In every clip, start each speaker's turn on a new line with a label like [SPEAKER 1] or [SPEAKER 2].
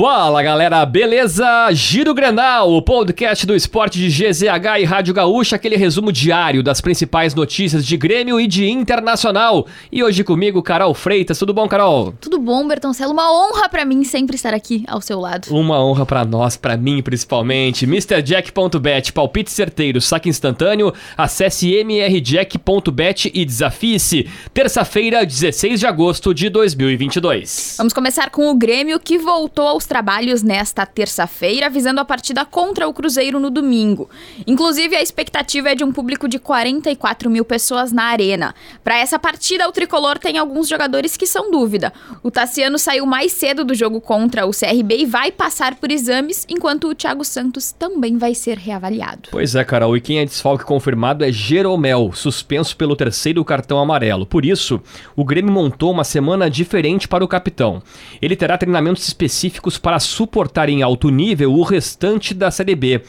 [SPEAKER 1] Fala galera, beleza? Giro Grenal, o podcast do esporte de GZH e Rádio Gaúcha, aquele resumo diário das principais notícias de Grêmio e de Internacional. E hoje comigo, Carol Freitas. Tudo bom, Carol?
[SPEAKER 2] Tudo bom, Bertoncelo? Uma honra para mim sempre estar aqui ao seu lado.
[SPEAKER 1] Uma honra para nós, para mim principalmente. MrJack.bet, palpite certeiro, saque instantâneo. Acesse mrjack.bet e desafie-se. Terça-feira, 16 de agosto de 2022.
[SPEAKER 2] Vamos começar com o Grêmio que voltou ao aos trabalhos nesta terça-feira, visando a partida contra o Cruzeiro no domingo. Inclusive, a expectativa é de um público de 44 mil pessoas na arena. Para essa partida, o tricolor tem alguns jogadores que são dúvida. O Tassiano saiu mais cedo do jogo contra o CRB e vai passar por exames, enquanto o Thiago Santos também vai ser reavaliado.
[SPEAKER 1] Pois é, Carol, e quem é desfalque confirmado é Jeromel, suspenso pelo terceiro cartão amarelo. Por isso, o Grêmio montou uma semana diferente para o capitão. Ele terá treinamentos específicos para suportar em alto nível o restante da Série B.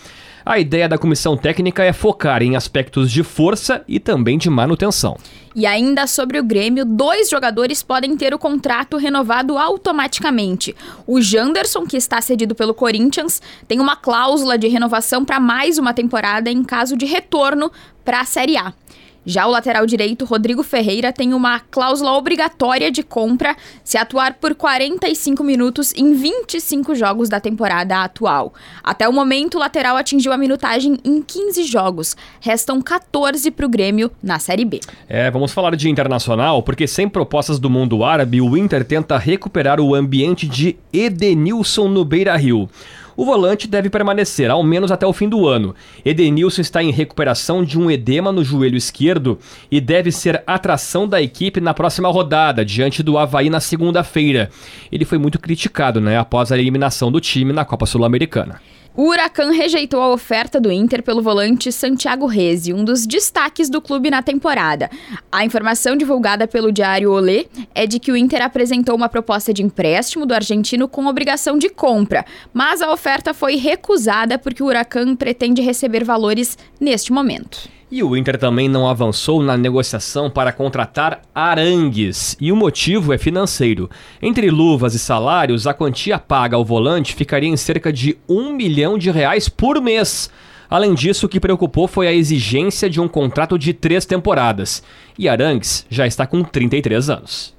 [SPEAKER 1] A ideia da comissão técnica é focar em aspectos de força e também de manutenção.
[SPEAKER 2] E ainda sobre o Grêmio, dois jogadores podem ter o contrato renovado automaticamente. O Janderson, que está cedido pelo Corinthians, tem uma cláusula de renovação para mais uma temporada em caso de retorno para a Série A. Já o lateral direito, Rodrigo Ferreira, tem uma cláusula obrigatória de compra se atuar por 45 minutos em 25 jogos da temporada atual. Até o momento, o lateral atingiu a minutagem em 15 jogos. Restam 14 para o Grêmio na Série B.
[SPEAKER 1] É, vamos falar de internacional, porque sem propostas do mundo árabe, o Inter tenta recuperar o ambiente de Edenilson no Beira Rio. O volante deve permanecer ao menos até o fim do ano. Edenilson está em recuperação de um edema no joelho esquerdo e deve ser atração da equipe na próxima rodada, diante do Havaí na segunda-feira. Ele foi muito criticado né, após a eliminação do time na Copa Sul-Americana.
[SPEAKER 2] O Huracan rejeitou a oferta do Inter pelo volante Santiago Rezi, um dos destaques do clube na temporada. A informação divulgada pelo diário Olé é de que o Inter apresentou uma proposta de empréstimo do argentino com obrigação de compra, mas a oferta foi recusada porque o Huracan pretende receber valores neste momento.
[SPEAKER 1] E o Inter também não avançou na negociação para contratar Arangues, e o motivo é financeiro. Entre luvas e salários, a quantia paga ao volante ficaria em cerca de um milhão de reais por mês. Além disso, o que preocupou foi a exigência de um contrato de três temporadas. E Arangues já está com 33 anos.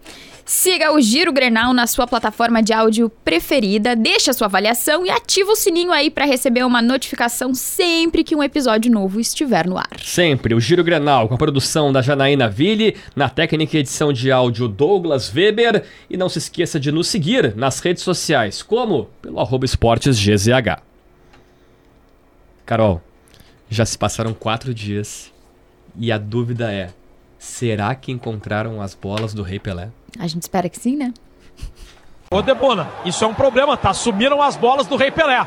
[SPEAKER 2] Siga o Giro Grenal na sua plataforma de áudio preferida, deixa sua avaliação e ativa o sininho aí para receber uma notificação sempre que um episódio novo estiver no ar.
[SPEAKER 1] Sempre o Giro Grenal com a produção da Janaína Ville, na técnica e edição de áudio Douglas Weber e não se esqueça de nos seguir nas redes sociais, como pelo arroba esportes GZH. Carol, já se passaram quatro dias e a dúvida é, será que encontraram as bolas do Rei Pelé?
[SPEAKER 2] A gente espera que sim, né?
[SPEAKER 3] Ô Debona, isso é um problema, tá? Sumiram as bolas do Rei Pelé.